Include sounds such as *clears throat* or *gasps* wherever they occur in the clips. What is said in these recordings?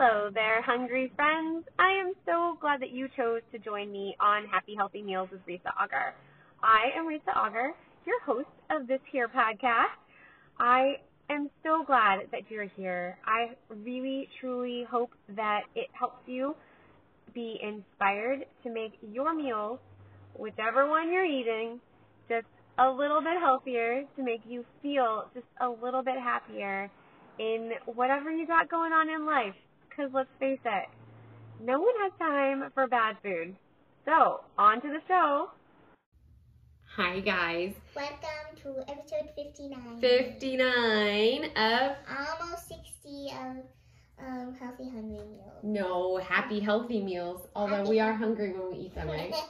Hello there, hungry friends. I am so glad that you chose to join me on Happy Healthy Meals with Risa Auger. I am Risa Auger, your host of this here podcast. I am so glad that you're here. I really, truly hope that it helps you be inspired to make your meals, whichever one you're eating, just a little bit healthier to make you feel just a little bit happier in whatever you got going on in life. Because let's face it, no one has time for bad food. So, on to the show. Hi, guys. Welcome to episode 59. 59 of Almost 60 of um, Healthy Hungry Meals. No Happy Healthy Meals, although we are hungry when we eat them, right? *laughs*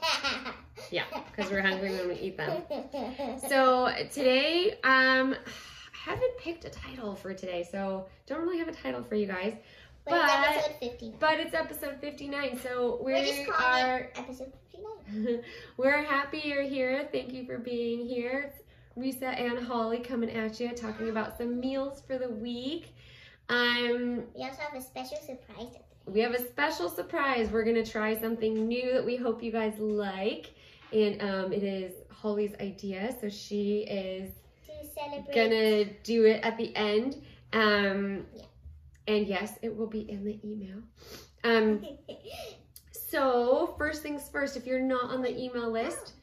Yeah, because we're hungry when we eat them. *laughs* So today, um, I haven't picked a title for today, so don't really have a title for you guys. But, it's but- episode 59. But it's episode 59, so we We're just calling are episode 59. *laughs* we're happy you're here. Thank you for being here. It's Risa and Holly coming at you, talking *gasps* about some meals for the week. Um, We also have a special surprise we have a special surprise. We're gonna try something new that we hope you guys like, and um, it is Holly's idea. So she is To gonna do it at the end. Um, Yeah. And yes, it will be in the email. Um, *laughs* So, first things first, if you're not on the email list,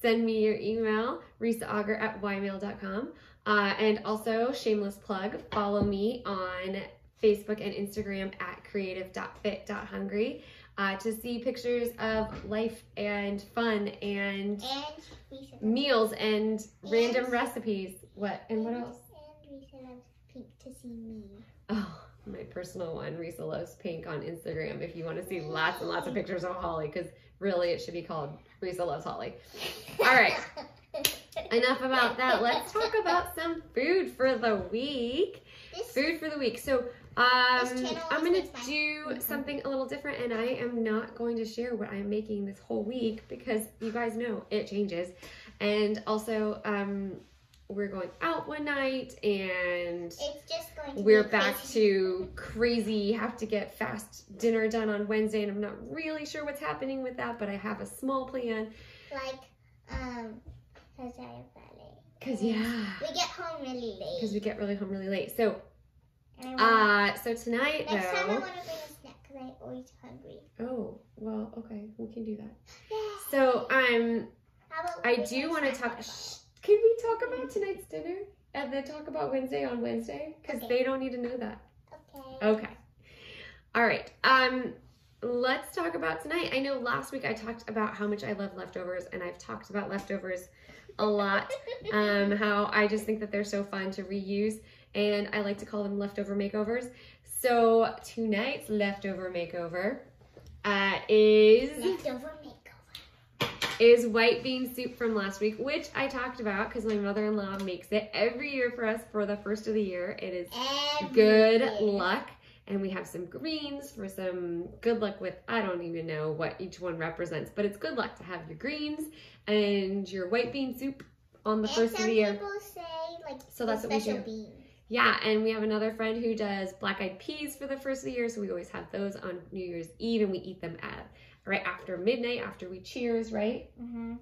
send me your email, risaauger at ymail.com. Uh, and also, shameless plug, follow me on Facebook and Instagram at creative.fit.hungry uh, to see pictures of life and fun and and meals and random recipes. What? And what else? And we said loves pink to see me. Personal one, Risa Loves Pink on Instagram. If you want to see lots and lots of pictures of Holly, because really it should be called Risa Loves Holly. All right, enough about that. Let's talk about some food for the week. This, Food for the week. So, um, I'm gonna do something a little different, and I am not going to share what I'm making this whole week because you guys know it changes. And also, um, we're going out one night, and it's just going to we're be back to crazy have to get fast dinner done on wednesday and i'm not really sure what's happening with that but i have a small plan like um Ballet. because yeah We get home really late. because we get really home really late so uh so tonight next time I want to bring a snack because I'm always hungry. oh well okay we can do that Yeah. so um How about i do want to talk shh, can we talk about tonight's dinner and then talk about wednesday on wednesday because Okay. they don't need to know that? Okay. Okay. All right. Um let's talk about tonight. I know last week I talked about how much I love leftovers and I've talked about leftovers a lot. *laughs* Um how I just think that they're so fun to reuse and I like to call them leftover makeovers. So tonight's leftover makeover uh is Leftover makeover. Is white bean soup from last week, which I talked about because my mother-in-law makes it every year for us for the first of the year. It is Every good year. luck. And we have some greens for some good luck with, I don't even know what each one represents, but it's good luck to have your greens and your white bean soup on the and first of the year. say like So that's what we do. beans. Yeah, and we have another friend who does black eyed peas for the first of the year, so we always have those on New Year's Eve and we eat them at right after midnight after we cheers, right? Mm-hmm.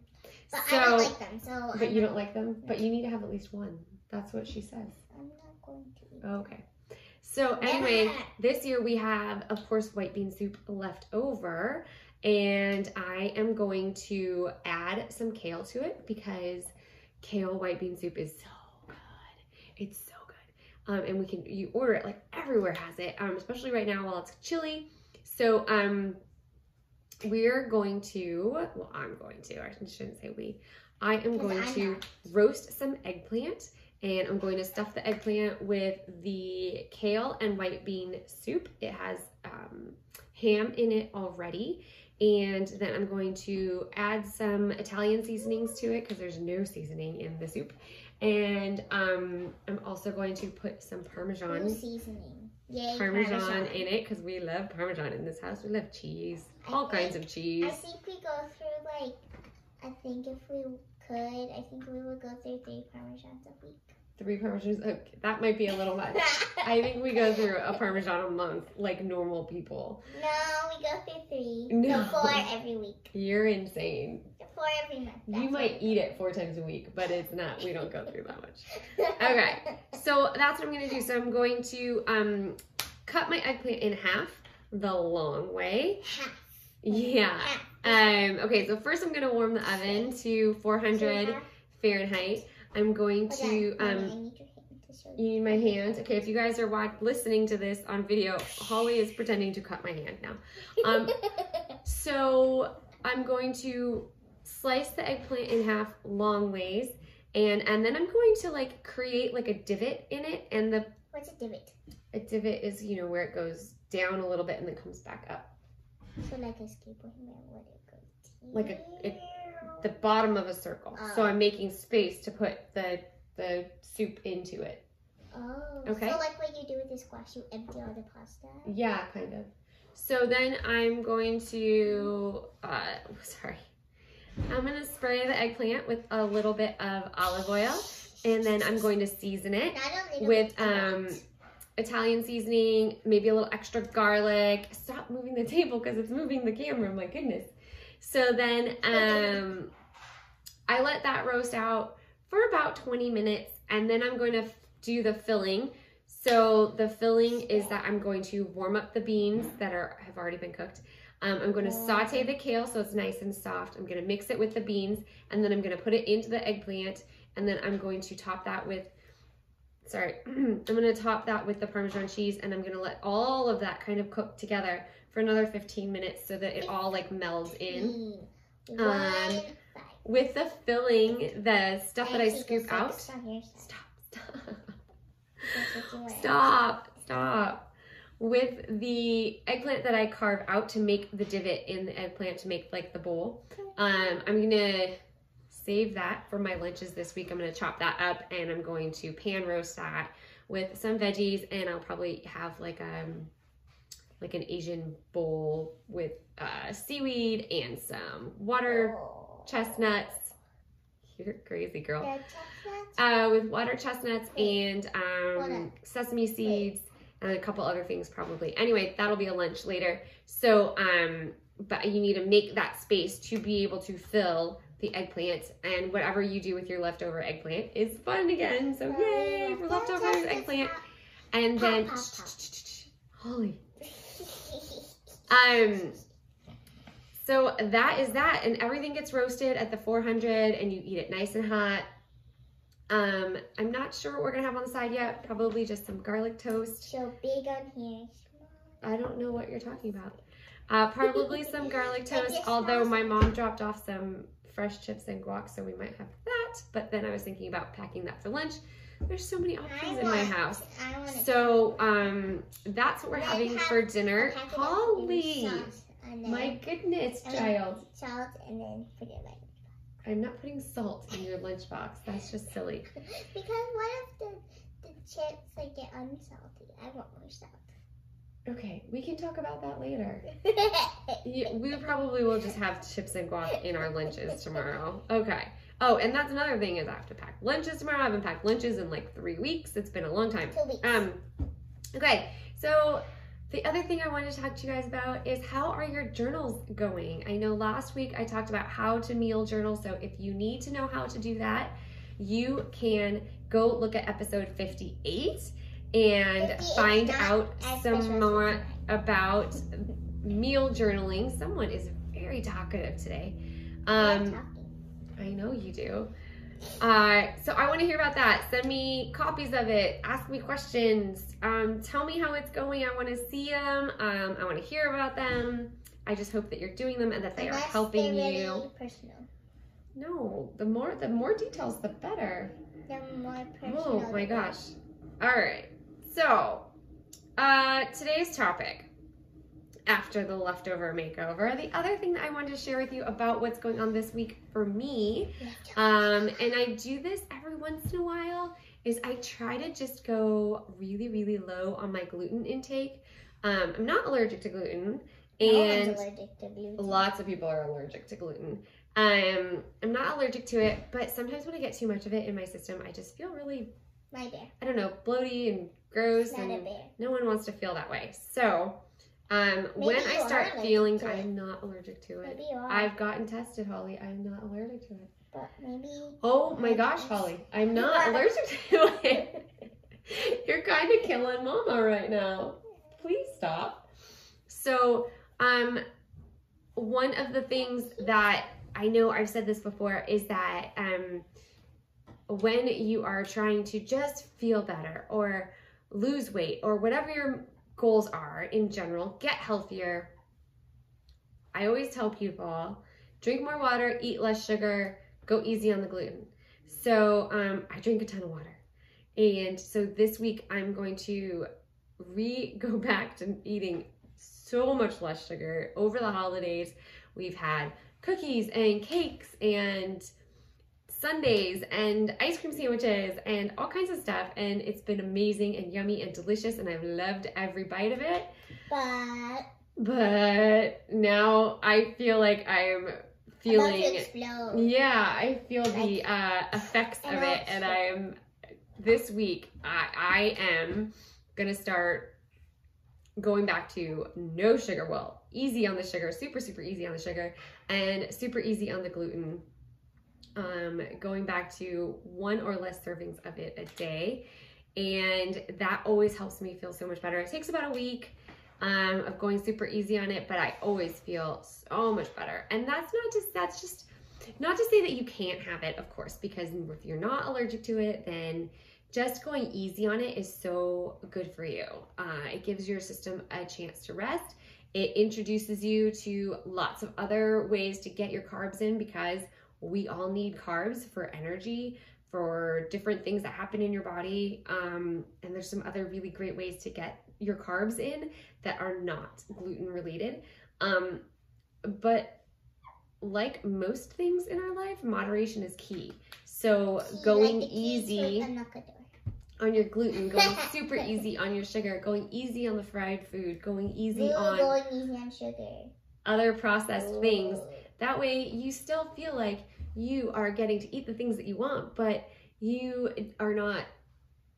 But So- I don't like them, so But I'm you not, don't like them, but you need to have at least one. That's what she says. I'm not going to. Okay. So anyway, this year we have, of course, white bean soup left over, and I am going to add some kale to it because kale white bean soup is so good. It's so good, um, and we can you order it like everywhere has it, um, especially right now while it's chilly. So um, we're going to, well, I'm going to. I shouldn't say we. I am going I'm to not. roast some eggplant and I'm going to stuff the eggplant with the kale and white bean soup. It has um, ham in it already. And then I'm going to add some Italian seasonings to it because there's no seasoning in the soup. And um, I'm also going to put some No Parmesan seasoning. Yay, Parmesan in it because we love Parmesan in this house. We love cheese, all I kinds of cheese. I think we go through like, I think if we could, I think we would go through three parmesans a week. three parmesans. Oh, okay, that might be a little much. *laughs* I think we go through a parmesan a month like normal people. no, we go through three. No. Four every week. You're insane. Four every month. You might eat it four times a week, but it's not. We don't go through that much. *laughs* Okay. So that's what I'm gonna do. So I'm going to um, cut my eggplant in half the long way. Half. Yeah. Half. Um, okay, so first I'm gonna warm the oven to 400 Fahrenheit. I'm going to um, need your hand to show you you. need my hand. Okay, if you guys are watch- listening to this on video, Holly is pretending to cut my hand now. Um, *laughs* so I'm going to slice the eggplant in half long ways, and and then I'm going to like create like a divot in it, and the What's a divot? a divot is you know where it goes down a little bit and then comes back up. So like a skateboard would it go? Like a- it- The bottom of a circle. So Oh. I'm making space to put the the soup into it. Oh. Okay. So like what you do with the squash, you empty all the pasta. Yeah, kind of. So then I'm going to, uh, *laughs* sorry, I'm going to spray the eggplant with a little bit of olive oil, and then I'm going to season it Not a little with bit, a lot. um, Italian seasoning, maybe a little extra garlic. Stop moving the table because it's moving the camera. My goodness. So then um, I let that roast out for about 20 minutes, and then I'm going to do the filling. So the filling is that I'm going to warm up the beans that are have already been cooked. Um, I'm going to saute the kale so it's nice and soft. I'm going to mix it with the beans, and then I'm going to put it into the eggplant, and then I'm going to top that with sorry, *clears throat* I'm gonna top that with the Parmesan cheese and I'm gonna let all of that kind of cook together for another 15 minutes so that it all like melds in. Um, With the filling, the stuff that I scoop out. Stop. Stop, stop, That's what you want. stop, stop. With the eggplant that I carve out to make the divot in the eggplant to make like the bowl, um, I'm gonna save that for my lunches this week. I'm gonna chop that up and I'm going to pan roast that with some veggies and I'll probably have like um like an Asian bowl with uh, seaweed and some water Oh. chestnuts. You're crazy, girl. Uh, with water chestnuts and um, sesame seeds and a couple other things probably. Anyway, that'll be a lunch later. So, um, but you need to make that space to be able to fill the eggplant and whatever you do with your leftover eggplant is fun again. So yay for leftover eggplant. And then, pop. *laughs* Um, so that is that, and everything gets roasted at the 400, and you eat it nice and hot. Um, I'm not sure what we're gonna have on the side yet. Probably just some garlic toast. So big on here. I don't know what you're talking about. Uh, probably *laughs* some garlic toast. Although my mom dropped off some fresh chips and guac, so we might have that. But then I was thinking about packing that for lunch. There's so many options in my house. So um, that's what we're Then having have for dinner. a packet of Holly, sauce, and then my goodness, child. Salt and then put it like. I'm not putting salt in your lunchbox. That's just silly. *laughs* Because what if the, the chips like get unsalty? I want more salt. Okay, we can talk about that later. *laughs* Yeah, we probably will just have chips and guac in our lunches tomorrow. Okay. Oh, and that's another thing is I have to pack lunches tomorrow. I haven't packed lunches in like three weeks. It's been a long time. Two weeks. Um, okay, so the other thing I wanted to talk to you guys about is how are your journals going? I know last week I talked about how to meal journal. So if you need to know how to do that, you can go look at episode 58 and 58 find out some more about meal journaling. Someone is very talkative today. Um. I know you do. Uh, so I want to hear about that. Send me copies of it. Ask me questions. Um, tell me how it's going. I want to see them. Um, I want to hear about them. I just hope that you're doing them and that they are helping they're you. personal. No, the more the more details, the better. They're more personal. Oh my gosh. All right. So, uh, today's topic after the leftover makeover, the other thing that I wanted to share with you about what's going on this week for me, um, and I do this every once in a while, is I try to just go really, really low on my gluten intake. Um, I'm not allergic to gluten, and to gluten. Lots of people are allergic to gluten. Um, I'm not allergic to it, but sometimes when I get too much of it in my system, I just feel really. I don't know, bloaty and gross and no one wants to feel that way. So, um, when I start feeling. I'm not allergic to it. Maybe you are. I've gotten tested, Holly. I'm not allergic to it. But maybe. Oh my Maybe gosh, Holly, I'm *laughs* not allergic to it. *laughs* You're kind of killing Mama right now. Please stop. So, um, one of the things that I know I've said this before is that um, when you are trying to just feel better or lose weight or whatever your goals are in general, get healthier. I always tell people drink more water, eat less sugar, go easy on the gluten. So um, I drink a ton of water. And so this week I'm going to re *laughs* go back to eating so much less sugar over the holidays. We've had cookies and cakes and sundaes and ice cream sandwiches and all kinds of stuff. And it's been amazing and yummy and delicious. And I've loved every bite of it. But. But now I feel like I'm feeling to yeah, I feel the uh, effects of it, and I'm this week. I I am gonna start going back to no sugar. Well, easy on the sugar, super super easy on the sugar, and super easy on the gluten. Um, going back to one or less servings of it a day, and that always helps me feel so much better. It takes about a week um, of going super easy on it, but I always feel so much better. And that's not just that's just not to say that you can't have it, of course, because if you're not allergic to it, then just going easy on it is so good for you. Uh, it gives your system a chance to rest. It introduces you to lots of other ways to get your carbs in because we all need carbs for energy, for different things that happen in your body. Um, and there's some other really great ways to get your carbs in that are not gluten related. Um, but like most things in our life, moderation is key. So going like easy with the knuckle door. on your gluten, going *laughs* super easy on your sugar, going easy on the fried food, going easy Ooh, on going easy on sugar. other processed things. That way you still feel like you are getting to eat the things that you want, but you are not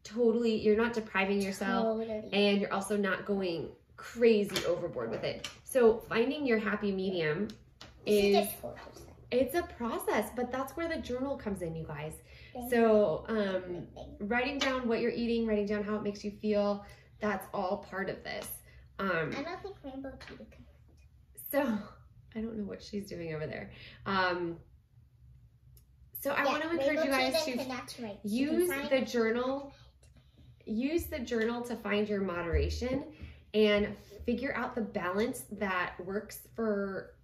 totally, you're not depriving yourself Totally. and you're also not going crazy overboard with it. So finding your happy medium is it's a process, but that's where the journal comes in, you guys. So, um writing down what you're eating, writing down how it makes you feel, that's all part of this. Um I don't think Rainbow can. so I don't know what she's doing over there. Um so I Yeah, want to encourage you guys to cannot write. She can use the journal use the journal to find your moderation and figure out the balance that works for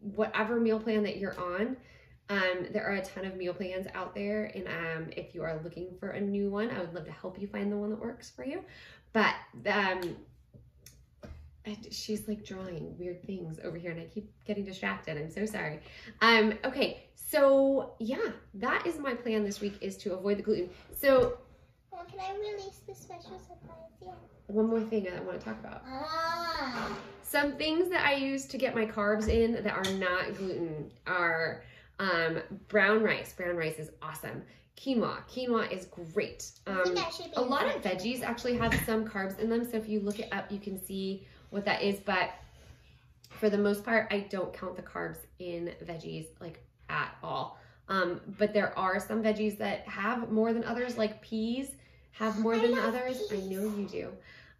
whatever meal plan that you're on um, there are a ton of meal plans out there and um, if you are looking for a new one i would love to help you find the one that works for you but um, and she's like drawing weird things over here and i keep getting distracted i'm so sorry um, okay so yeah that is my plan this week is to avoid the gluten so Oh, can I release the special surprise? Yeah. one more thing I want to talk about. Ah. Some things that I use to get my carbs in that are not gluten are um, brown rice. Brown rice is awesome. Quinoa. Quinoa is great. Um, think that should be a lot of veggies actually have some carbs in them, so if you look it up, you can see what that is. But for the most part, I don't count the carbs in veggies like at all. Um, but there are some veggies that have more than others, like peas have more than others. I know you do.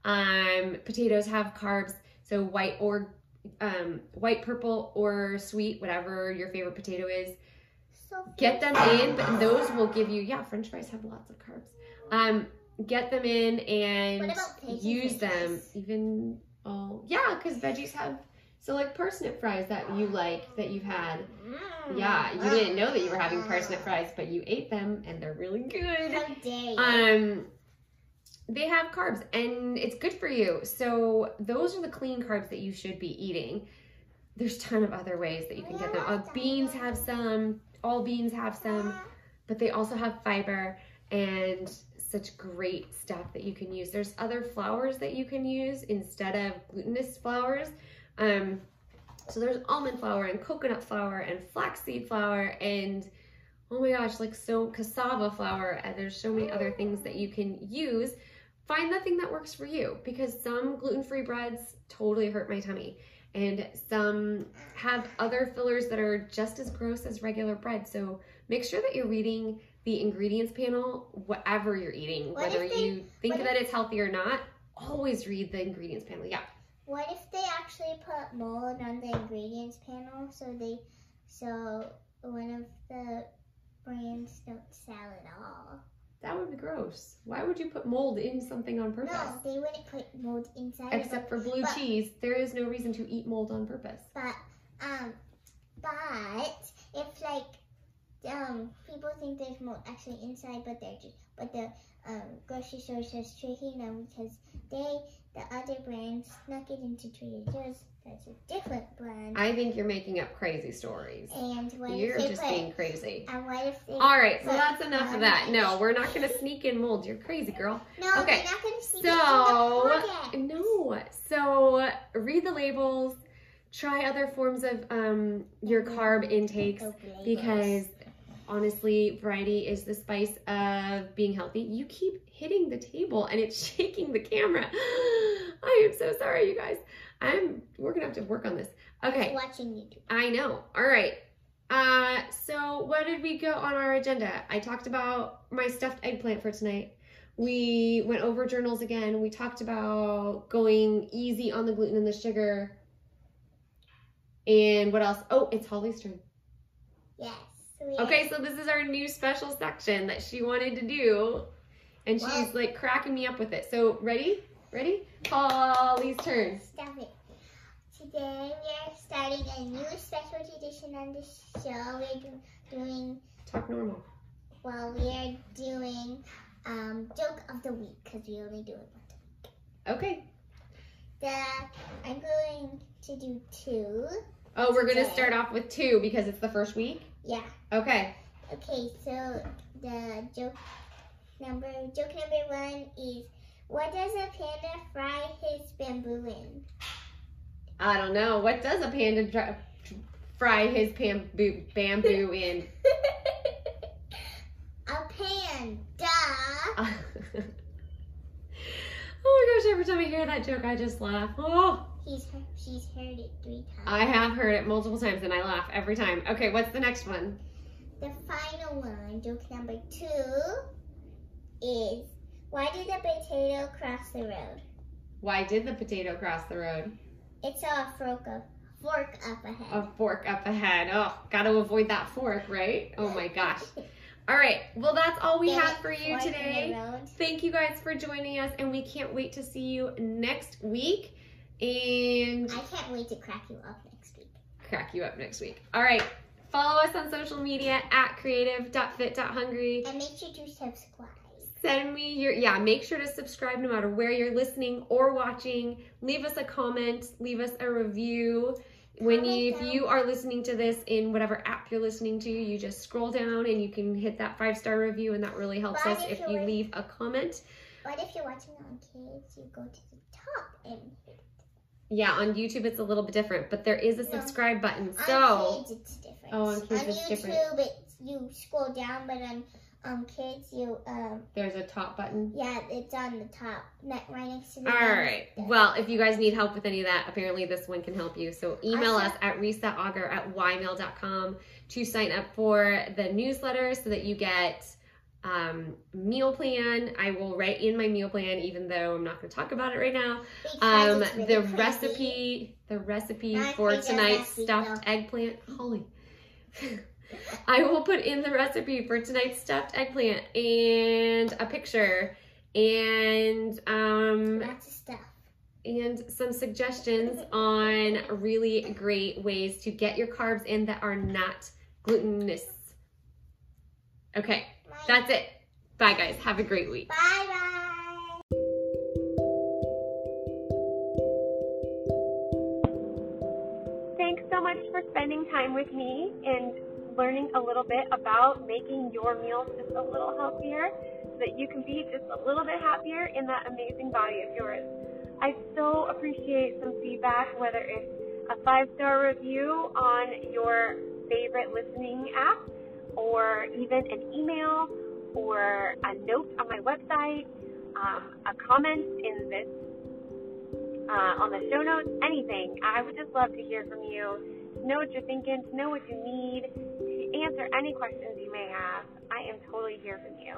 Um, potatoes have carbs, so white or um, white, purple, or sweet, whatever your favorite potato is So get them in but those will give you yeah french fries have lots of carbs um get them in and What about veggie use them even oh yeah because veggies have so like parsnip fries that you like that you've had. Mm. yeah you didn't know that you were having parsnip fries but you ate them and they're really good. How dare you? um they have carbs and it's good for you. So those are the clean carbs that you should be eating. There's a ton of other ways that you can get them. Uh, beans have some all beans have some but they also have fiber and such great stuff that you can use there's other flours that you can use instead of glutinous flours um so there's almond flour and coconut flour and flaxseed flour and oh my gosh, like so cassava flour, and there's so many other things that you can use. Find the thing that works for you because some gluten free breads totally hurt my tummy, and some have other fillers that are just as gross as regular bread. So make sure that you're reading the ingredients panel, whatever you're eating, What whether they- you think that it's healthy or not. Always read the ingredients panel. Yeah. What if they actually put mold on the ingredients panel so they so one of the brands don't sell at all? That would be gross. Why would you put mold in something on purpose? No, they wouldn't put mold inside Except for blue but- cheese, there is no reason to eat mold on purpose. But um, but if um people think there's mold actually inside, but they're just but the um grocery store is just tricking them because they the other brand snuck it into Trader Joe's. That's a different brand. I think you're making up crazy stories. and what You're just put, being crazy. and what if they All right, so that's enough of that. No, we're not going to sneak in mold. You're crazy, girl. No, Okay, they're not gonna see So, in the no. So, read the labels. Try other forms of um, your carb intakes because honestly, variety is the spice of being healthy. You keep hitting the table and it's *laughs* shaking the camera. *gasps* I am so sorry, you guys. I'm we're gonna have to work on this. Okay, watching YouTube. I know. All right. Uh, so what did we go on our agenda? I talked about my stuffed eggplant for tonight. We went over journals again. We talked about going easy on the gluten and the sugar. And what else? Oh, it's Holly's turn. Yes. We- Okay, so this is our new special section that she wanted to do. And she's like cracking me up with it. So, ready? Ready? Holly's turn. Stop it. Today we are starting a new special tradition on the show. We're do- doing, Talk normal. well, we are doing um, joke of the week because we only do it once. a week. Okay. The I'm going to do two. Oh, we're going to start off with two because it's the first week? Yeah. Okay. Okay. So the joke number joke number one is what does a panda fry his bamboo in? I don't know. What does a panda dry, fry his bamboo, bamboo in? *laughs* a panda. *laughs* oh my gosh, every time I hear that joke, I just laugh. Oh, He's she's heard it three times. I have heard it multiple times and I laugh every time. Okay, what's the next one? The final one, joke number two, is why did the potato cross the road? Why did the potato cross the road? It saw a fork up, fork up ahead. A fork up ahead. Oh, gotta avoid that fork, right? Oh my gosh. *laughs* All right, well, that's all we have for you fork in the today. Thank you guys for joining us, and we can't wait to see you next week and I can't wait to crack you up next week. crack you up next week. All right, follow us on social media at creative.fit.hungry. And make sure to subscribe. Send me your, yeah, make sure to subscribe no matter where you're listening or watching. Leave us a comment, leave us a review. When you, if you are listening to this in whatever app you're listening to, you just scroll down and you can hit that five star review, and that really helps But us if if you leave a comment. But if you're watching on kids, you go to the top and Yeah, on YouTube it's a little bit different, but there is a No. subscribe button. On So, kids, it's different. Oh, on kids on it's YouTube, different. it's you scroll down, but on um kids, you um there's a top button. yeah, it's on the top, right next to the. All right. Well, if you guys need help with any of that, apparently this one can help you. So email us at risaauger at ymail.com to sign up for the newsletter so that you get um, meal plan. I will write in my meal plan, even though I'm not going to talk about it right now. Um, really the crazy. recipe, the recipe for tonight's stuffed eggplant. Holy. *laughs* I will put in the recipe for tonight's stuffed eggplant and a picture and um Lots of stuff. and some suggestions on really great ways to get your carbs in that are not glutinous. Okay, that's it. Bye guys. Have a great week. Bye bye. Thanks so much for spending time with me and learning a little bit about making your meals just a little healthier so that you can be just a little bit happier in that amazing body of yours. I so appreciate some feedback, whether it's a five star review on your favorite listening app or even an email or a note on my website, um, a comment in this uh, on the show notes, anything. I would just love to hear from you, to know what you're thinking, to know what you need, to answer any questions you may have. I am totally here from you,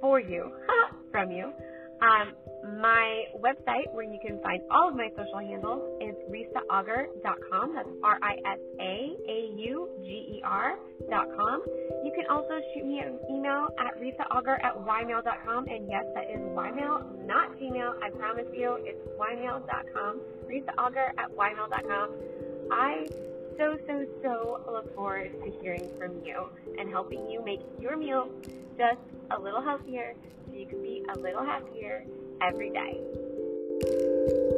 for you, *laughs* from you. Um, my website, where you can find all of my social handles, is risaauger.com. That's R I S A A U G E R.com. You can also shoot me an email at risaauger at ymail.com. And yes, that is ymail, not Gmail. I promise you, it's ymail.com. risaauger at ymail.com. I so, so, so look forward to hearing from you and helping you make your meal just a little healthier you can be a little happier every day.